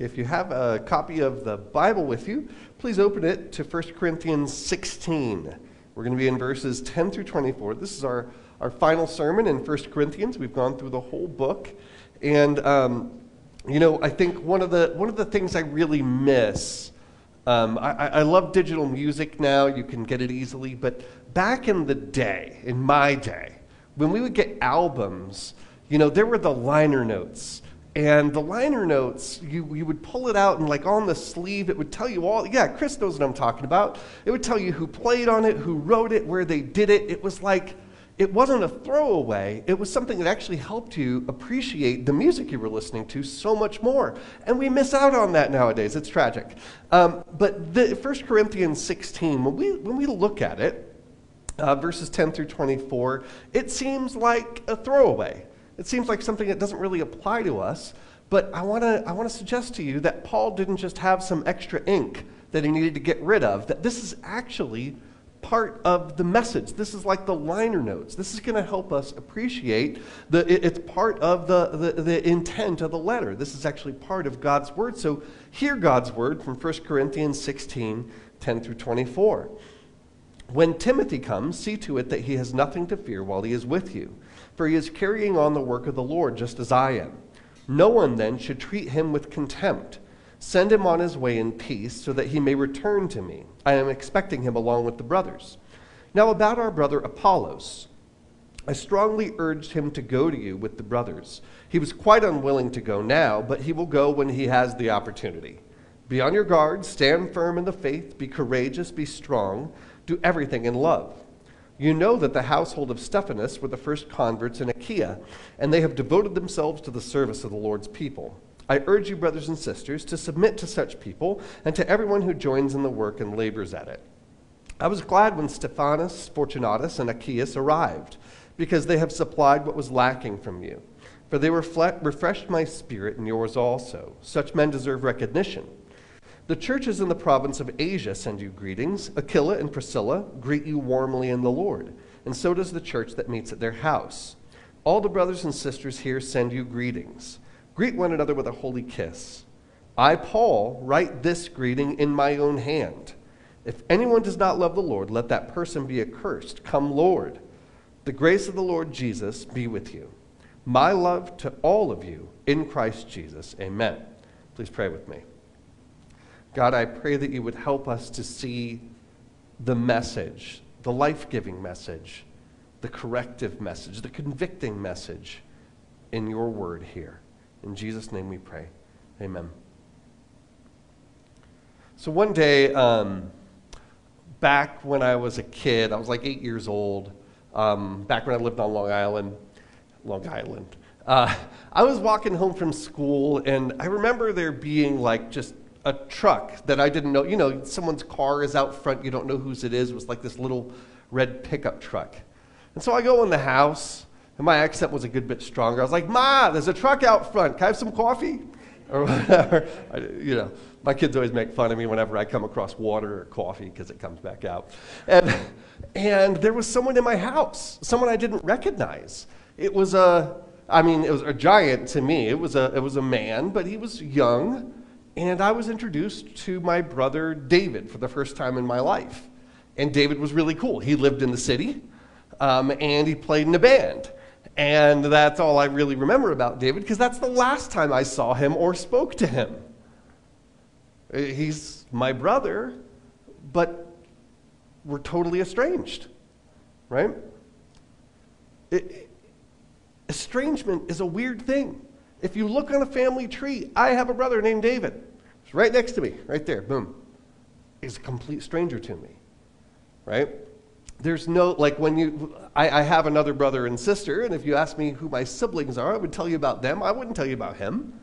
If you have a copy of the Bible with you, please open it to 1 Corinthians 16. We're going to be in verses 10 through 24. This is our, our final sermon in 1 Corinthians. We've gone through the whole book. And, um, you know, I think one of the, one of the things I really miss, um, I, I love digital music now, you can get it easily, but back in the day, in my day, when we would get albums, you know, there were the liner notes. And the liner notes, you, you would pull it out and, like, on the sleeve, it would tell you all. Yeah, Chris knows what I'm talking about. It would tell you who played on it, who wrote it, where they did it. It was like, it wasn't a throwaway. It was something that actually helped you appreciate the music you were listening to so much more. And we miss out on that nowadays. It's tragic. Um, but the, 1 Corinthians 16, when we, when we look at it, uh, verses 10 through 24, it seems like a throwaway. It seems like something that doesn't really apply to us. But I want to I wanna suggest to you that Paul didn't just have some extra ink that he needed to get rid of, that this is actually part of the message. This is like the liner notes. This is going to help us appreciate the it, it's part of the, the, the intent of the letter. This is actually part of God's word. So hear God's word from 1 Corinthians 16, 10 through 24. When Timothy comes, see to it that he has nothing to fear while he is with you, for he is carrying on the work of the Lord just as I am. No one then should treat him with contempt. Send him on his way in peace, so that he may return to me. I am expecting him along with the brothers. Now, about our brother Apollos, I strongly urged him to go to you with the brothers. He was quite unwilling to go now, but he will go when he has the opportunity. Be on your guard, stand firm in the faith, be courageous, be strong do everything in love. You know that the household of Stephanas were the first converts in Achaia, and they have devoted themselves to the service of the Lord's people. I urge you, brothers and sisters, to submit to such people and to everyone who joins in the work and labors at it. I was glad when Stephanas, Fortunatus, and Achaicus arrived, because they have supplied what was lacking from you. For they refreshed my spirit and yours also. Such men deserve recognition. The churches in the province of Asia send you greetings. Aquila and Priscilla greet you warmly in the Lord, and so does the church that meets at their house. All the brothers and sisters here send you greetings. Greet one another with a holy kiss. I, Paul, write this greeting in my own hand. If anyone does not love the Lord, let that person be accursed. Come, Lord. The grace of the Lord Jesus be with you. My love to all of you in Christ Jesus. Amen. Please pray with me. God, I pray that you would help us to see the message, the life giving message, the corrective message, the convicting message in your word here. In Jesus' name we pray. Amen. So one day, um, back when I was a kid, I was like eight years old, um, back when I lived on Long Island, Long Island. Uh, I was walking home from school, and I remember there being like just a truck that I didn't know. You know, someone's car is out front, you don't know whose it is. It was like this little red pickup truck. And so I go in the house, and my accent was a good bit stronger. I was like, Ma, there's a truck out front. Can I have some coffee? Or whatever. I, you know, my kids always make fun of me whenever I come across water or coffee because it comes back out. And, and there was someone in my house, someone I didn't recognize. It was a, I mean, it was a giant to me. It was a, it was a man, but he was young and I was introduced to my brother David for the first time in my life. And David was really cool. He lived in the city, um, and he played in a band. And that's all I really remember about David because that's the last time I saw him or spoke to him. He's my brother, but we're totally estranged, right? It, estrangement is a weird thing. If you look on a family tree, I have a brother named David. He's right next to me, right there, boom. He's a complete stranger to me, right? There's no, like when you, I, I have another brother and sister, and if you ask me who my siblings are, I would tell you about them. I wouldn't tell you about him.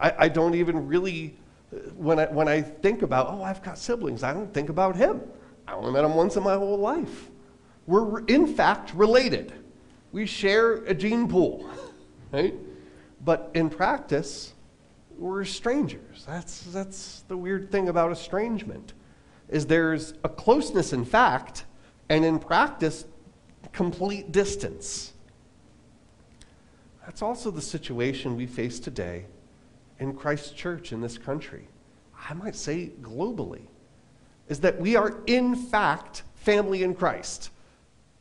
I, I don't even really, uh, when I, when I think about, oh, I've got siblings, I don't think about him. I only met him once in my whole life. We're, in fact, related. We share a gene pool, right? But in practice, we're strangers. That's, that's the weird thing about estrangement, is there's a closeness in fact, and in practice, complete distance. That's also the situation we face today in Christ's church in this country, I might say globally, is that we are in fact family in Christ.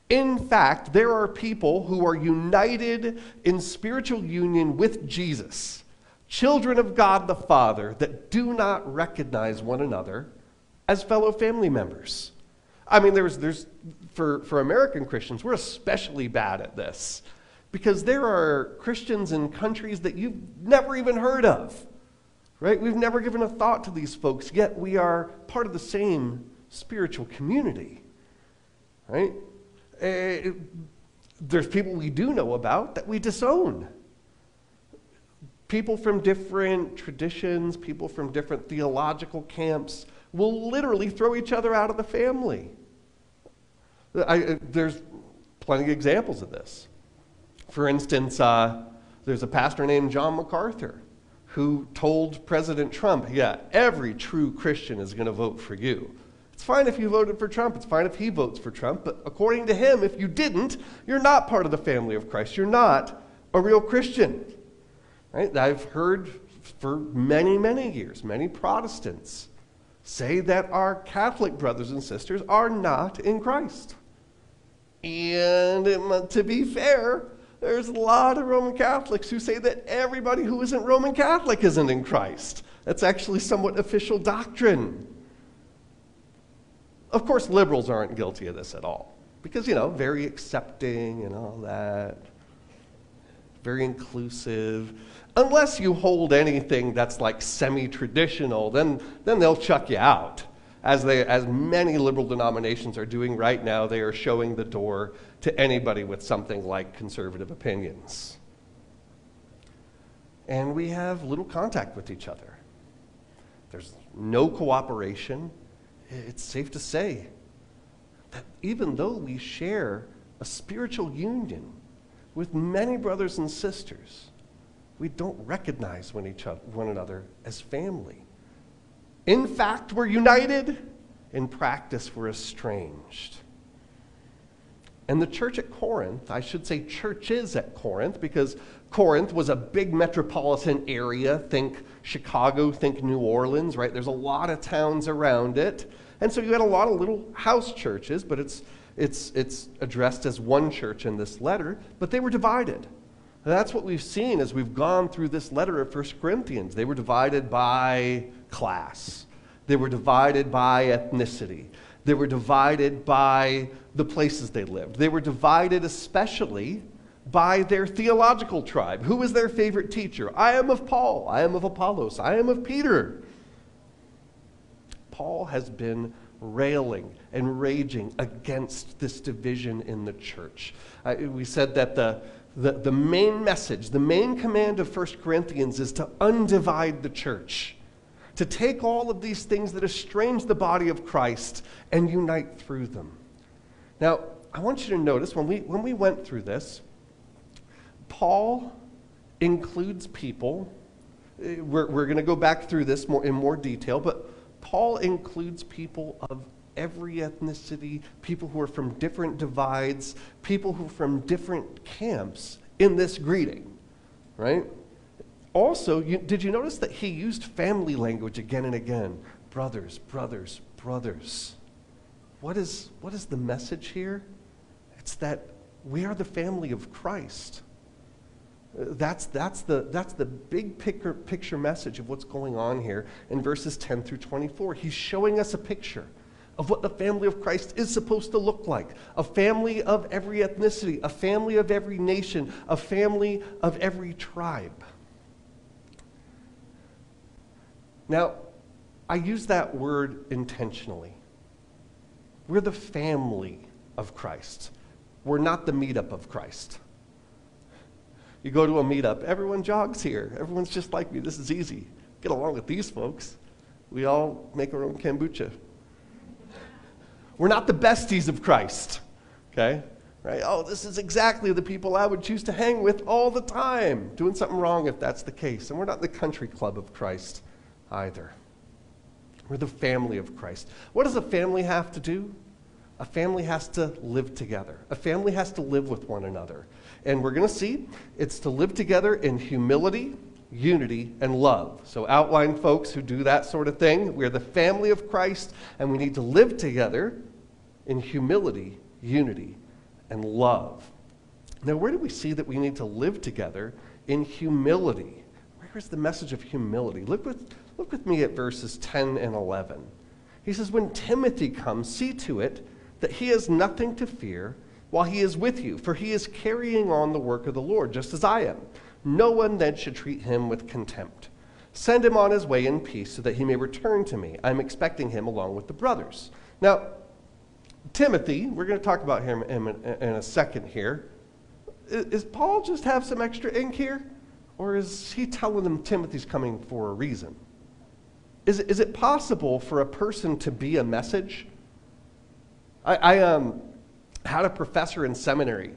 In fact, there are people who are united in spiritual union with Jesus, children of God the Father, that do not recognize one another as fellow family members. I mean, there's, there's, for, for American Christians, we're especially bad at this because there are Christians in countries that you've never even heard of, right? We've never given a thought to these folks, yet we are part of the same spiritual community, right? Uh, there's people we do know about that we disown. People from different traditions, people from different theological camps will literally throw each other out of the family. I, uh, there's plenty of examples of this. For instance, uh, there's a pastor named John MacArthur who told President Trump, Yeah, every true Christian is going to vote for you. It's fine if you voted for Trump, it's fine if he votes for Trump, but according to him, if you didn't, you're not part of the family of Christ. You're not a real Christian. Right? I've heard for many, many years, many Protestants say that our Catholic brothers and sisters are not in Christ. And it, to be fair, there's a lot of Roman Catholics who say that everybody who isn't Roman Catholic isn't in Christ. That's actually somewhat official doctrine. Of course, liberals aren't guilty of this at all because, you know, very accepting and all that, very inclusive. Unless you hold anything that's like semi traditional, then, then they'll chuck you out as, they, as many liberal denominations are doing right now, they are showing the door to anybody with something like conservative opinions. And we have little contact with each other. There's no cooperation. It's safe to say that even though we share a spiritual union with many brothers and sisters, we don't recognize one, each other, one another as family. In fact, we're united. In practice, we're estranged. And the church at Corinth, I should say churches at Corinth, because Corinth was a big metropolitan area. Think Chicago, think New Orleans, right? There's a lot of towns around it. And so you had a lot of little house churches, but it's, it's, it's addressed as one church in this letter, but they were divided. And that's what we've seen as we've gone through this letter of 1 Corinthians. They were divided by class, they were divided by ethnicity, they were divided by the places they lived, they were divided especially by their theological tribe. Who was their favorite teacher? I am of Paul, I am of Apollos, I am of Peter. Paul has been railing and raging against this division in the church. Uh, we said that the the, the main message, the main command of 1 Corinthians is to undivide the church, to take all of these things that estrange the body of Christ and unite through them. Now, I want you to notice when we, when we went through this, Paul includes people. Eh, we're, we're going to go back through this more, in more detail, but Paul includes people of every ethnicity, people who are from different divides, people who are from different camps in this greeting, right? Also, you, did you notice that he used family language again and again? Brothers, brothers, brothers. What is, what is the message here? It's that we are the family of Christ. That's, that's, the, that's the big picture, picture message of what's going on here in verses 10 through 24. He's showing us a picture of what the family of Christ is supposed to look like a family of every ethnicity, a family of every nation, a family of every tribe. Now, I use that word intentionally. We're the family of Christ. We're not the meetup of Christ. You go to a meetup, everyone jogs here. Everyone's just like me. This is easy. Get along with these folks. We all make our own kombucha. We're not the besties of Christ. Okay? Right? Oh, this is exactly the people I would choose to hang with all the time. Doing something wrong if that's the case. And we're not the country club of Christ either. We're the family of Christ. What does a family have to do? A family has to live together. A family has to live with one another. And we're going to see it's to live together in humility unity, and love. So, outline folks who do that sort of thing. We're the family of Christ, and we need to live together in humility, unity, and love. Now, where do we see that we need to live together in humility? Where's the message of humility? Look with, look with me at verses 10 and 11. He says, When Timothy comes, see to it that he has nothing to fear while he is with you, for he is carrying on the work of the Lord, just as I am. No one then should treat him with contempt. Send him on his way in peace so that he may return to me. I'm expecting him along with the brothers. Now, Timothy, we're going to talk about him in, a second here. Is Paul just have some extra ink here? Or is he telling them Timothy's coming for a reason? Is, is it possible for a person to be a message? I, I um, had a professor in seminary,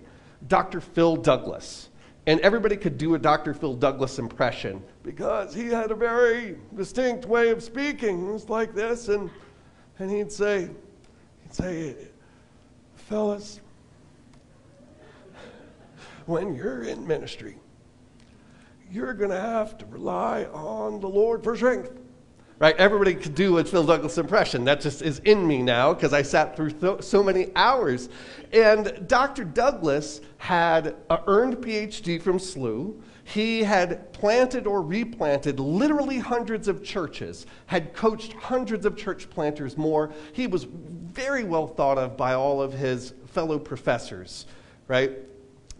Dr. Phil Douglas, and everybody could do a Dr. Phil Douglas impression because he had a very distinct way of speaking. It was like this, and, and he'd say, he'd say, fellas, when you're in ministry, you're going to have to rely on the Lord for strength. Right? Everybody could do a Phil Douglas impression. That just is in me now because I sat through th- so many hours. And Dr. Douglas had an earned PhD from SLU. He had planted or replanted literally hundreds of churches, had coached hundreds of church planters more. He was very well thought of by all of his fellow professors, right?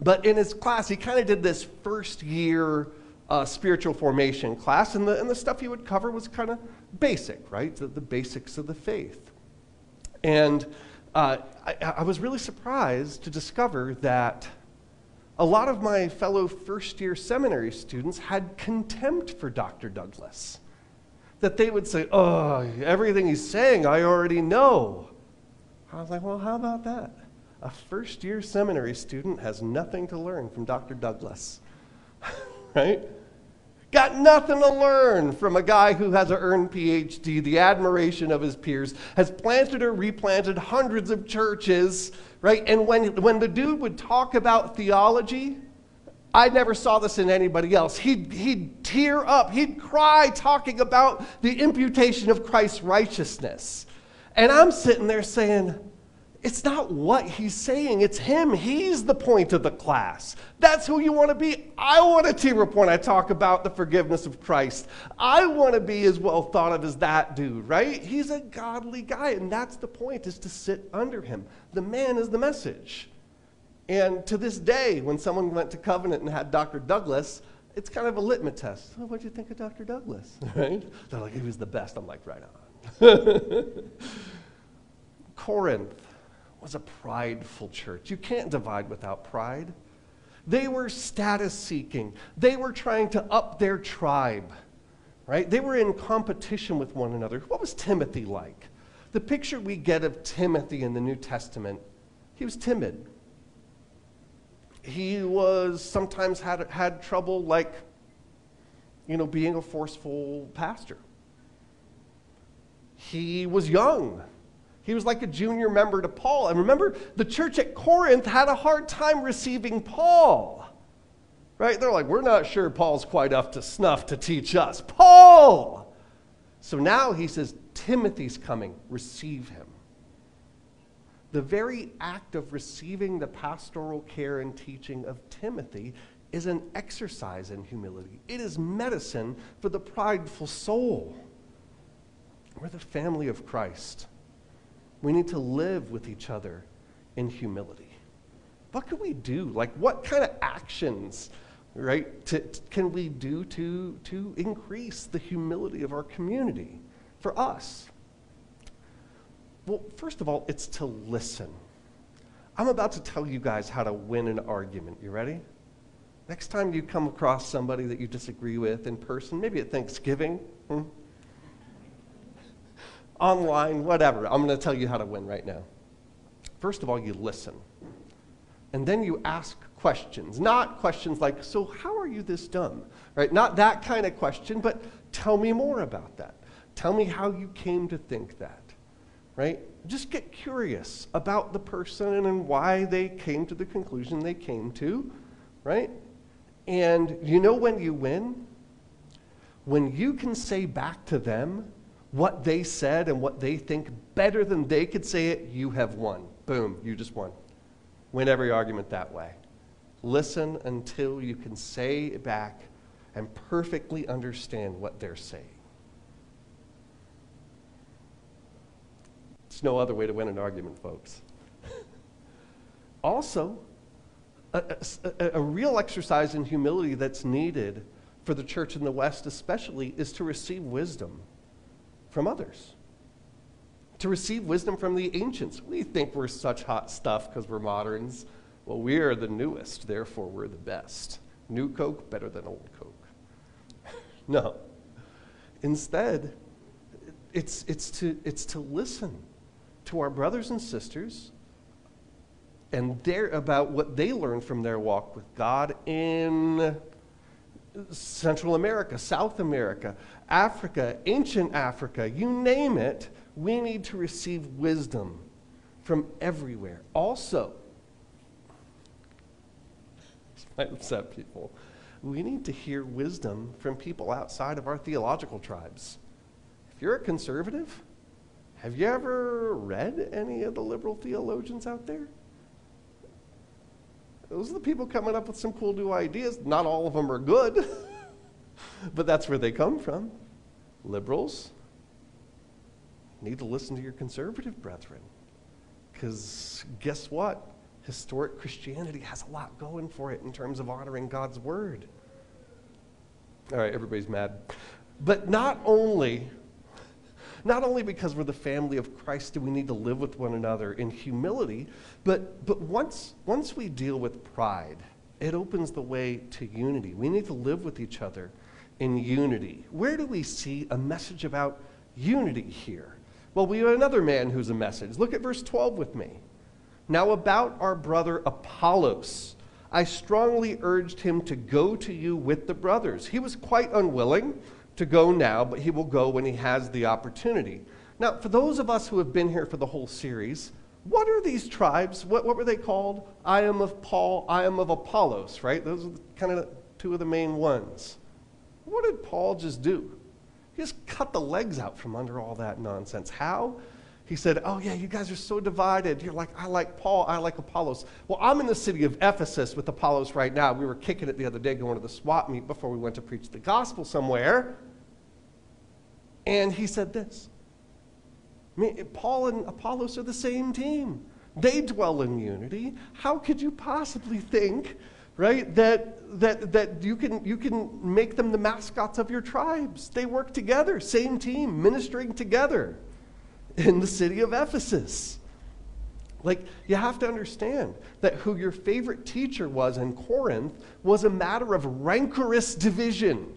But in his class, he kind of did this first year uh, spiritual formation class, and the, and the stuff he would cover was kind of basic, right? The, the, basics of the faith. And uh, I, I was really surprised to discover that a lot of my fellow first year seminary students had contempt for Dr. Douglas. That they would say, Oh, everything he's saying I already know. I was like, Well, how about that? A first year seminary student has nothing to learn from Dr. Douglas. right? Got nothing to learn from a guy who has an earned PhD, the admiration of his peers, has planted or replanted hundreds of churches, right? And when, when the dude would talk about theology, I never saw this in anybody else. He'd, he'd tear up, he'd cry talking about the imputation of Christ's righteousness. And I'm sitting there saying, it's not what he's saying, it's him. He's the point of the class. That's who you want to be. I want to tear up when I talk about the forgiveness of Christ. I want to be as well thought of as that dude, right? He's a godly guy, and that's the point, is to sit under him. The man is the message. And to this day, when someone went to Covenant and had Dr. Douglas, it's kind of a litmus test. Oh, what do you think of Dr. Douglas? Right? They're like, he was the best. I'm like, right on. Corinth was a prideful church. You can't divide without pride. They were status seeking, they were trying to up their tribe, right? They were in competition with one another. What was Timothy like? The picture we get of Timothy in the New Testament, he was timid. He was sometimes had, had trouble, like, you know, being a forceful pastor. He was young. He was like a junior member to Paul. And remember, the church at Corinth had a hard time receiving Paul. Right? They're like, we're not sure Paul's quite up to snuff to teach us. Paul! So now he says, Timothy's coming, receive him. The very act of receiving the pastoral care and teaching of Timothy is an exercise in humility. It is medicine for the prideful soul. We're the family of Christ. We need to live with each other in humility. What can we do? Like, what kind of actions, right, to, can we do to, to increase the humility of our community for us? Well, first of all, it's to listen. I'm about to tell you guys how to win an argument. You ready? Next time you come across somebody that you disagree with in person, maybe at Thanksgiving, hmm? Online, whatever. I'm going to tell you how to win right now. First of all, you listen. And then you ask questions. Not questions like, so how are you this dumb? Right? Not that kind of question, but tell me more about that. Tell me how you came to think that. Right? Just get curious about the person and why they came to the conclusion they came to. Right? And you know when you win? when you can say back to them what they said and what they think better than they could say it, you have won. Boom, you just won. Win every argument that way. Listen until you can say it back and perfectly understand what they're saying. It's no other way to win an argument, folks. also, a, a, a, real exercise in humility that's needed for the church in the West, especially, is to receive wisdom from others. To receive wisdom from the ancients. We think we're such hot stuff because we're moderns. Well, we are the newest, therefore, we're the best. New Coke, better than old Coke. no. Instead, it's, it's, to, it's to listen to our brothers and sisters and their, about what they learned from their walk with God in Central America, South America, Africa, ancient Africa, you name it, we need to receive wisdom from everywhere. Also, this might upset people, we need to hear wisdom from people outside of our theological tribes. If you're a conservative, have you ever read any of the liberal theologians out there? Those are the people coming up with some cool new ideas. Not all of them are good, but that's where they come from. Liberals need to listen to your conservative brethren. Because guess what? Historic Christianity has a lot going for it in terms of honoring God's word. All right, everybody's mad. But not only not only because we're the family of Christ do we need to live with one another in humility, but, but once, once we deal with pride, it opens the way to unity. We need to live with each other in unity. Where do we see a message about unity here? Well, we have another man who's a message. Look at verse 12 with me. Now, about our brother Apollos, I strongly urged him to go to you with the brothers. He was quite unwilling to go now, but he will go when he has the opportunity. Now, for those of us who have been here for the whole series, what are these tribes? What, what were they called? I am of Paul, I am of Apollos, right? Those are kind of two of the main ones. What did Paul just do? He just cut the legs out from under all that nonsense. How? He said, Oh, yeah, you guys are so divided. You're like, I like Paul, I like Apollos. Well, I'm in the city of Ephesus with Apollos right now. We were kicking it the other day going to the swap meet before we went to preach the gospel somewhere. And he said this Paul and Apollos are the same team. They dwell in unity. How could you possibly think, right, that, that, that you, can, you can make them the mascots of your tribes? They work together, same team, ministering together in the city of Ephesus. Like, you have to understand that who your favorite teacher was in Corinth was a matter of rancorous division.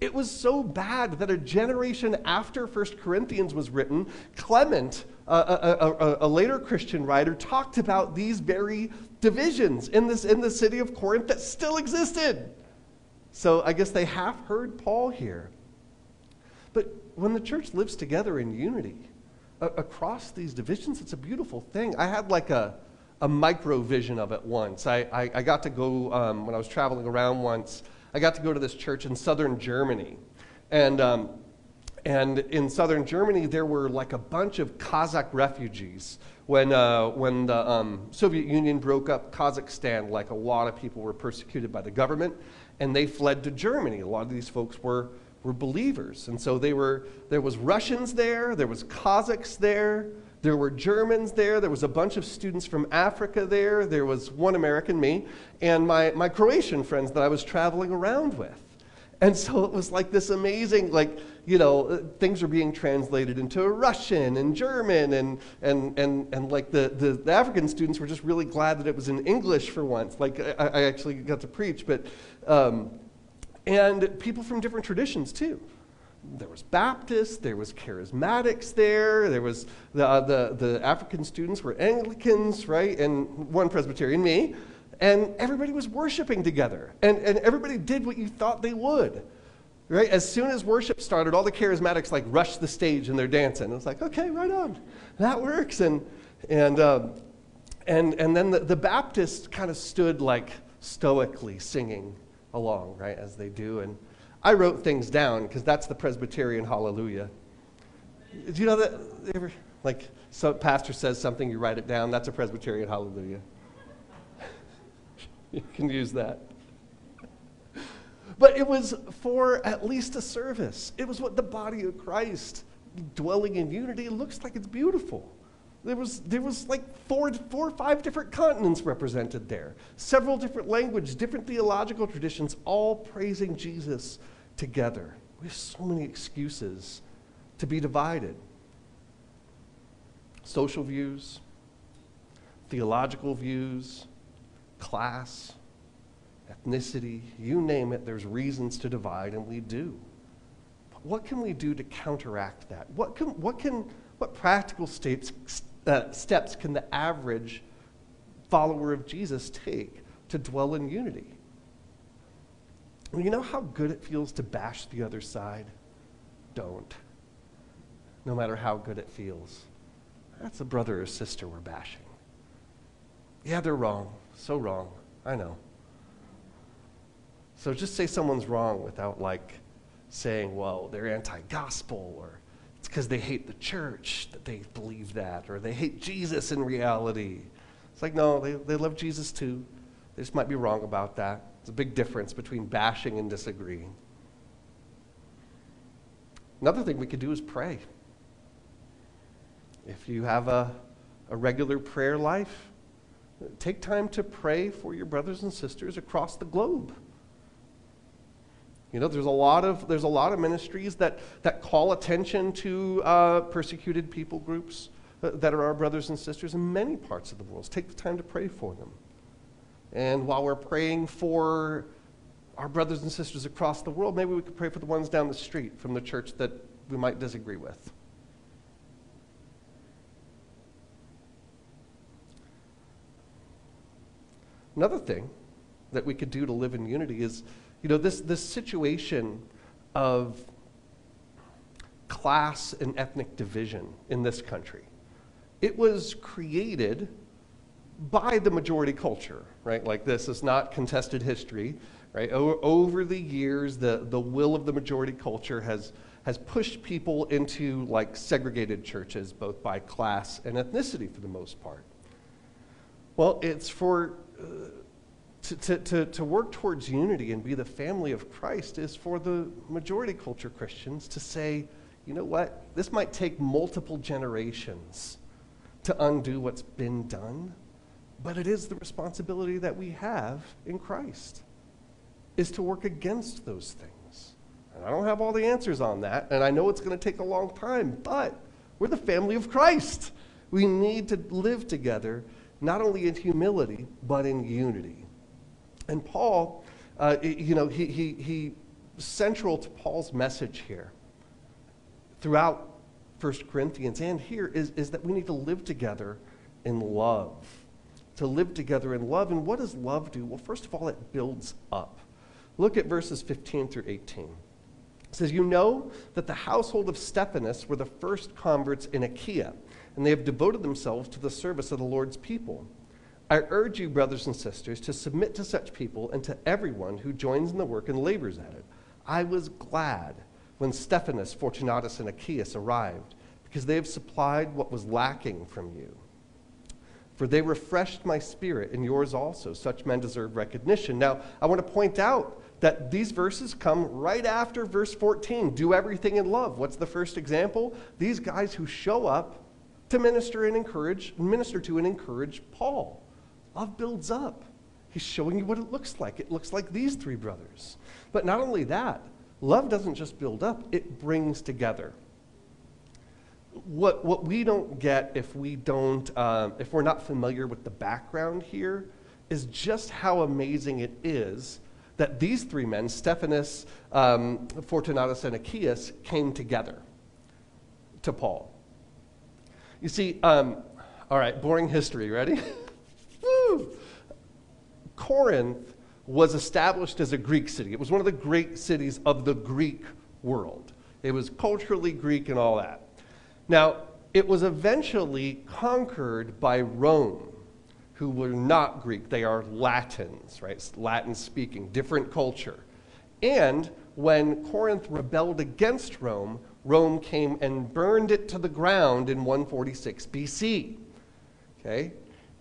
It was so bad that a generation after 1 Corinthians was written, Clement, a, a, a, a, later Christian writer, talked about these very divisions in, this, in the city of Corinth that still existed. So I guess they half heard Paul here. But when the church lives together in unity, across these divisions, it's a beautiful thing. I had like a, a micro vision of it once. I, I, I got to go, um, when I was traveling around once, I got to go to this church in southern Germany. And, um, and in southern Germany, there were like a bunch of Kazakh refugees. When, uh, when the um, Soviet Union broke up Kazakhstan, like a lot of people were persecuted by the government, and they fled to Germany. A lot of these folks were were believers. And so they were, there was Russians there, there was Kazakhs there, there were Germans there, there was a bunch of students from Africa there, there was one American, me, and my, my Croatian friends that I was traveling around with. And so it was like this amazing, like, you know, uh, things were being translated into Russian and German, and, and, and, and like the, the, the African students were just really glad that it was in English for once. Like, I, I actually got to preach, but um, and people from different traditions too. There was Baptists, there was charismatics there, there was the, uh, the, the African students were Anglicans, right? And one Presbyterian, me. And everybody was worshiping together. And, and everybody did what you thought they would. Right? As soon as worship started, all the charismatics like rushed the stage and they're dancing. It was like, okay, right on. That works. And, and, um, and, and then the, the Baptists kind of stood like stoically singing along, right, as they do. And I wrote things down because that's the Presbyterian hallelujah. Do you know that? Ever, like, so pastor says something, you write it down. That's a Presbyterian hallelujah. you can use that. But it was for at least a service. It was what the body of Christ dwelling in unity looks like it's beautiful. There was, there was like four, four or five different continents represented there, several different languages, different theological traditions, all praising Jesus together. We have so many excuses to be divided social views, theological views, class, ethnicity, you name it, there's reasons to divide, and we do. But what can we do to counteract that? What, can, what, can, what practical steps, uh, steps can the average follower of Jesus take to dwell in unity? you know how good it feels to bash the other side? Don't. No matter how good it feels. That's a brother or sister we're bashing. Yeah, they're wrong. So wrong. I know. So just say someone's wrong without like saying, well, they're anti gospel or because they hate the church that they believe that or they hate Jesus in reality. It's like, no, they, they love Jesus too. They just might be wrong about that. There's a big difference between bashing and disagreeing. Another thing we could do is pray. If you have a, a regular prayer life, take time to pray for your brothers and sisters across the globe. You know, there's a lot of, there's a lot of ministries that, that call attention to uh, persecuted people groups uh, that are our brothers and sisters in many parts of the world. Take the time to pray for them. And while we're praying for our brothers and sisters across the world, maybe we could pray for the ones down the street from the church that we might disagree with. Another thing that we could do to live in unity is you know, this, this situation of class and ethnic division in this country, it was created by the majority culture, right? Like this is not contested history, right? O- over the years, the, the will of the majority culture has, has pushed people into like segregated churches, both by class and ethnicity for the most part. Well, it's for uh, to, to, to, to work towards unity and be the family of Christ is for the majority culture Christians to say, you know what, this might take multiple generations to undo what's been done, but it is the responsibility that we have in Christ, is to work against those things. And I don't have all the answers on that, and I know it's going to take a long time, but we're the family of Christ. We need to live together, not only in humility, but in unity. And Paul, uh, you know, he, he, he, central to Paul's message here throughout 1 Corinthians and here is, is that we need to live together in love. To live together in love. And what does love do? Well, first of all, it builds up. Look at verses 15 through 18. It says, You know that the household of Stephanas were the first converts in Achaia, and they have devoted themselves to the service of the Lord's people. I urge you, brothers and sisters, to submit to such people and to everyone who joins in the work and labors at it. I was glad when Stephanas, Fortunatus, and Achaicus arrived, because they have supplied what was lacking from you. For they refreshed my spirit, and yours also. Such men deserve recognition. Now, I want to point out that these verses come right after verse 14 do everything in love. What's the first example? These guys who show up to minister and encourage, minister to and encourage Paul. Love builds up. He's showing you what it looks like. It looks like these three brothers. But not only that, love doesn't just build up, it brings together. What, what we don't get if we don't, um, if we're not familiar with the background here, is just how amazing it is that these three men, Stephanas, um, Fortunatus, and Achaicus, came together to Paul. You see, um, all right, boring history, ready? Corinth was established as a Greek city. It was one of the great cities of the Greek world. It was culturally Greek and all that. Now, it was eventually conquered by Rome, who were not Greek. They are Latins, right? Latin speaking, different culture. And when Corinth rebelled against Rome, Rome came and burned it to the ground in 146 BC. Okay?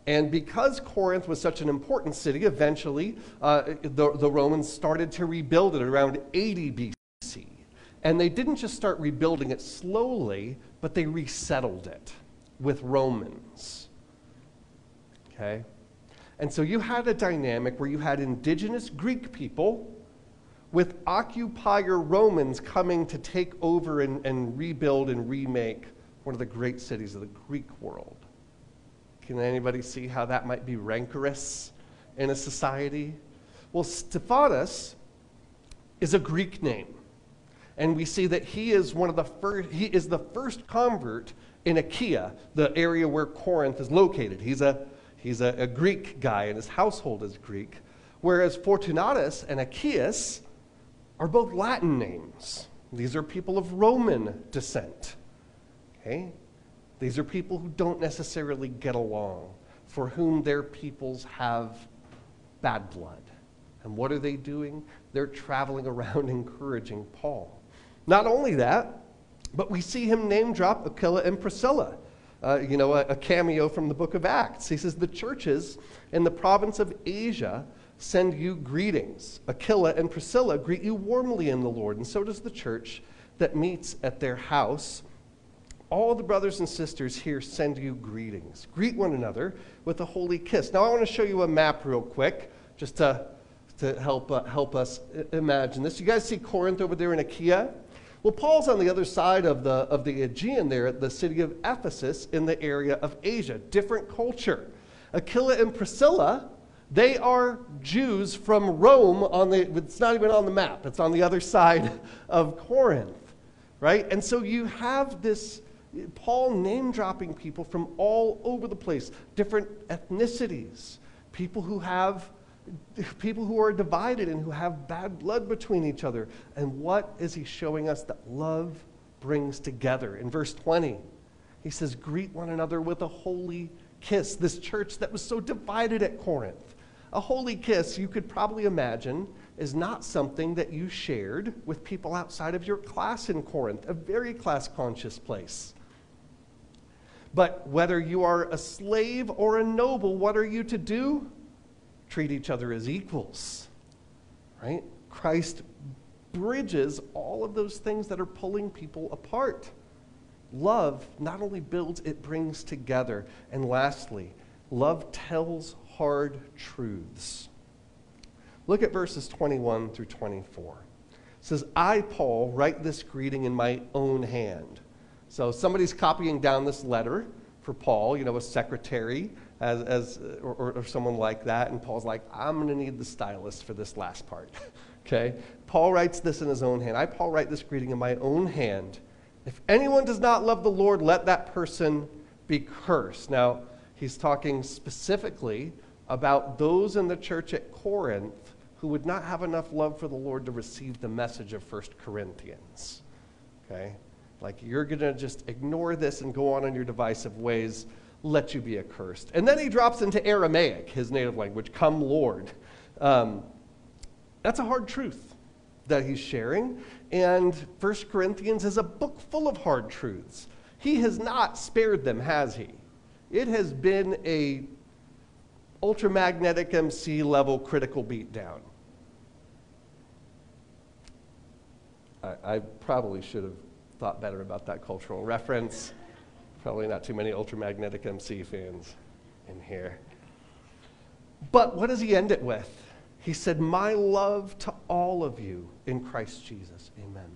And because Corinth was such an important city, eventually uh, the, the Romans started to rebuild it around 80 BC. And they didn't just start rebuilding it slowly, but they resettled it with Romans. Okay? And so you had a dynamic where you had indigenous Greek people with occupier Romans coming to take over and, and rebuild and remake one of the great cities of the Greek world. Can anybody see how that might be rancorous in a society? Well, Stephanas is a Greek name. And we see that he is one of the first, he is the first convert in Achaia, the area where Corinth is located. He's a, he's a, a Greek guy, and his household is Greek. Whereas Fortunatus and Achaicus are both Latin names. These are people of Roman descent. Okay? These are people who don't necessarily get along, for whom their peoples have bad blood. And what are they doing? They're traveling around encouraging Paul. Not only that, but we see him name drop Aquila and Priscilla. Uh, you know, a, a cameo from the book of Acts. He says, The churches in the province of Asia send you greetings. Aquila and Priscilla greet you warmly in the Lord, and so does the church that meets at their house. All the brothers and sisters here send you greetings. Greet one another with a holy kiss. Now, I want to show you a map real quick, just to, to help, uh, help us imagine this. You guys see Corinth over there in Achaia? Well, Paul's on the other side of the, of the Aegean there at the city of Ephesus in the area of Asia. Different culture. Aquila and Priscilla they are Jews from Rome on the, it's not even on the map, it's on the other side of Corinth, right? And so you have this, Paul name dropping people from all over the place, different ethnicities, people who have, people who are divided and who have bad blood between each other. And what is he showing us that love brings together? In verse 20, he says, Greet one another with a holy kiss. This church that was so divided at Corinth a holy kiss, you could probably imagine, is not something that you shared with people outside of your class in Corinth, a very class conscious place. But whether you are a slave or a noble, what are you to do? Treat each other as equals, right? Christ bridges all of those things that are pulling people apart. Love not only builds, it brings together. And lastly, love tells hard truths. Look at verses 21 through 24. It says, I, Paul, write this greeting in my own hand. So somebody's copying down this letter for Paul, you know, a secretary as, as, or, or someone like that. And Paul's like, I'm going to need the stylus for this last part. okay? Paul writes this in his own hand. I, Paul, write this greeting in my own hand. If anyone does not love the Lord, let that person be cursed. Now, he's talking specifically about those in the church at Corinth who would not have enough love for the Lord to receive the message of 1 Corinthians. Okay? Like, you're going to just ignore this and go on in your divisive ways, let you be accursed. And then he drops into Aramaic, his native language, come Lord. Um, that's a hard truth that he's sharing. And 1 Corinthians is a book full of hard truths. He has not spared them, has he? It has been a ultramagnetic MC level critical beatdown. I, I probably should have thought better about that cultural reference. Probably not too many ultramagnetic MC fans in here. But what does he end it with? He said, My love to all of you in Christ Jesus. Amen.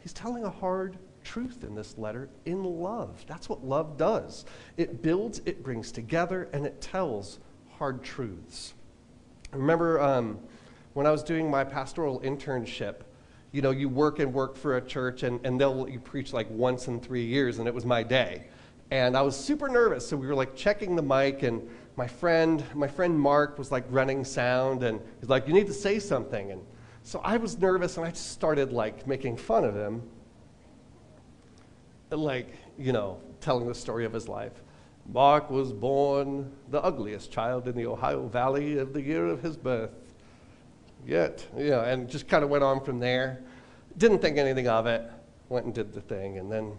He's telling a hard truth in this letter in love. That's what love does it builds, it brings together, and it tells hard truths. I remember um, when I was doing my pastoral internship, you know, you work and work for a church, and, and they'll let you preach like once in three years, and it was my day. And I was super nervous, so we were like checking the mic, and my friend, my friend Mark was like running sound, and he's like, "You need to say something." And so I was nervous, and I just started like making fun of him like, you know, telling the story of his life. Mark was born the ugliest child in the Ohio Valley of the year of his birth. Yet. You know, and just kind of went on from there. Didn't think anything of it. Went and did the thing. And then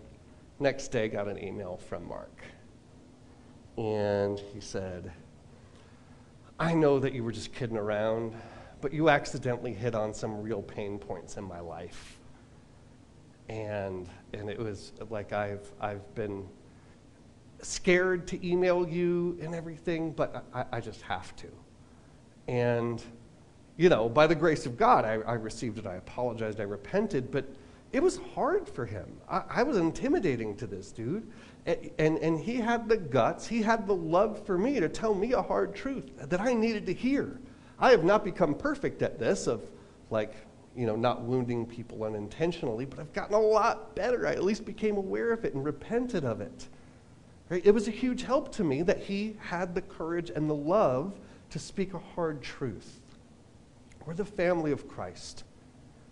next day got an email from Mark. And he said, I know that you were just kidding around, but you accidentally hit on some real pain points in my life. And, and it was like I've, I've been scared to email you and everything, but I, I just have to. And, you know, by the grace of God, I, I received it. I apologized. I repented, but it was hard for him. I, I was intimidating to this dude. And, and, and he had the guts, he had the love for me to tell me a hard truth that I needed to hear. I have not become perfect at this, of like, you know, not wounding people unintentionally, but I've gotten a lot better. I at least became aware of it and repented of it. Right? It was a huge help to me that he had the courage and the love to speak a hard truth. We're the family of Christ.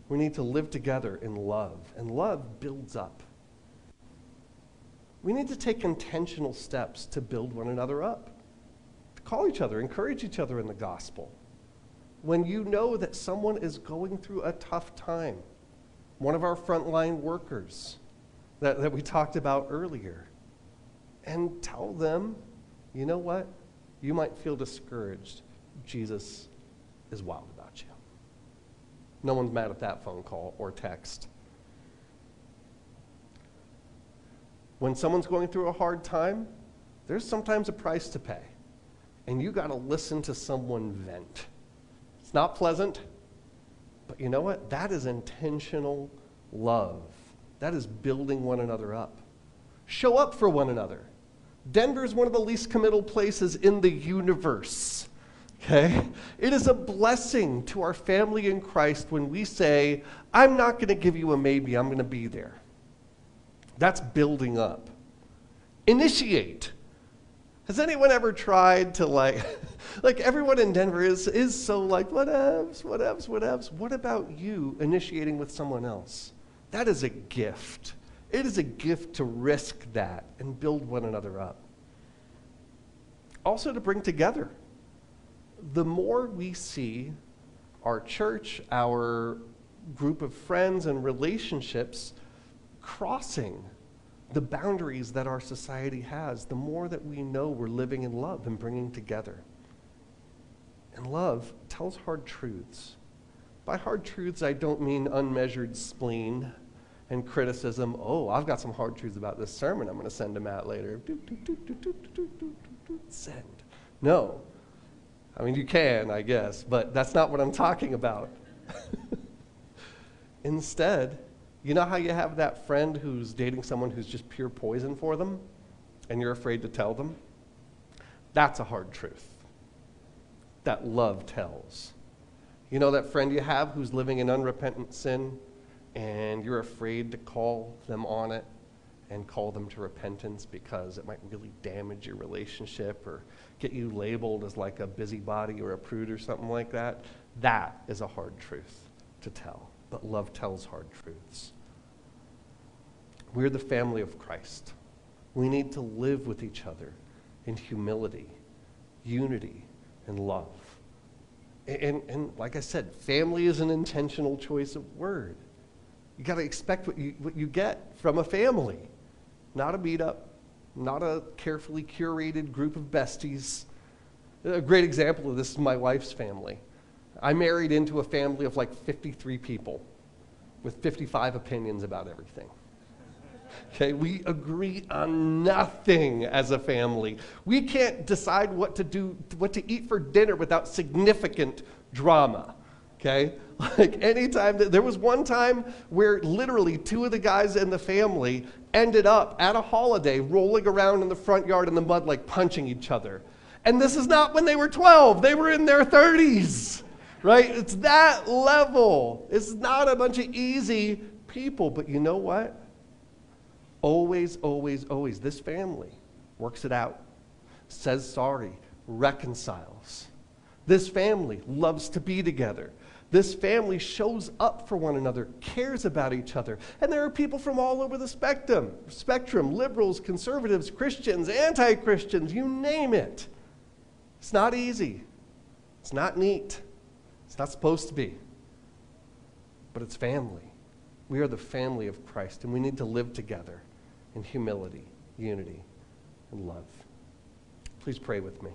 We need to live together in love, and love builds up. We need to take intentional steps to build one another up, to call each other, encourage each other in the gospel. When you know that someone is going through a tough time, one of our frontline workers that, that we talked about earlier, and tell them, you know what? You might feel discouraged. Jesus is wild. No one's mad at that phone call or text. When someone's going through a hard time, there's sometimes a price to pay. And you got to listen to someone vent. It's not pleasant, but you know what? That is intentional love. That is building one another up. Show up for one another. Denver is one of the least committal places in the universe. Okay? It is a blessing to our family in Christ when we say, I'm not going to give you a maybe, I'm going to be there. That's building up. Initiate. Has anyone ever tried to like, like everyone in Denver is, is so like, whatevs, whatevs, whatevs. What about you initiating with someone else? That is a gift. It is a gift to risk that and build one another up. Also, to bring together. The more we see our church, our group of friends and relationships crossing the boundaries that our society has, the more that we know we're living in love and bringing together. And love tells hard truths. By hard truths, I don't mean unmeasured spleen and criticism. Oh, I've got some hard truths about this sermon I'm going to send to Matt later. Send. No. I mean, you can, I guess, but that's not what I'm talking about. Instead, you know how you have that friend who's dating someone who's just pure poison for them and you're afraid to tell them? That's a hard truth that love tells. You know that friend you have who's living in unrepentant sin and you're afraid to call them on it and call them to repentance because it might really damage your relationship or get you labeled as like a busybody or a prude or something like that. That is a hard truth to tell but love tells hard truths. We're the family of Christ. We need to live with each other in humility, unity, and love. And, and like I said, family is an intentional choice of word. You got to expect what you, what you get from a family, not a meetup, not a carefully curated group of besties. A great example of this is my wife's family. I married into a family of like 53 people with 55 opinions about everything. Okay, we agree on nothing as a family. We can't decide what to do, what to eat for dinner without significant drama. Okay? Like anytime, that there was one time where literally two of the guys in the family ended up at a holiday rolling around in the front yard in the mud like punching each other. And this is not when they were 12, they were in their 30s right? It's that level. It's not a bunch of easy people, but you know what? Always, always, always, this family works it out, says sorry, reconciles. This family loves to be together. This family shows up for one another, cares about each other. And there are people from all over the spectrum spectrum liberals, conservatives, Christians, anti Christians, you name it. It's not easy, it's not neat It's not supposed to be, but it's family. We are the family of Christ, and we need to live together in humility, unity, and love. Please pray with me.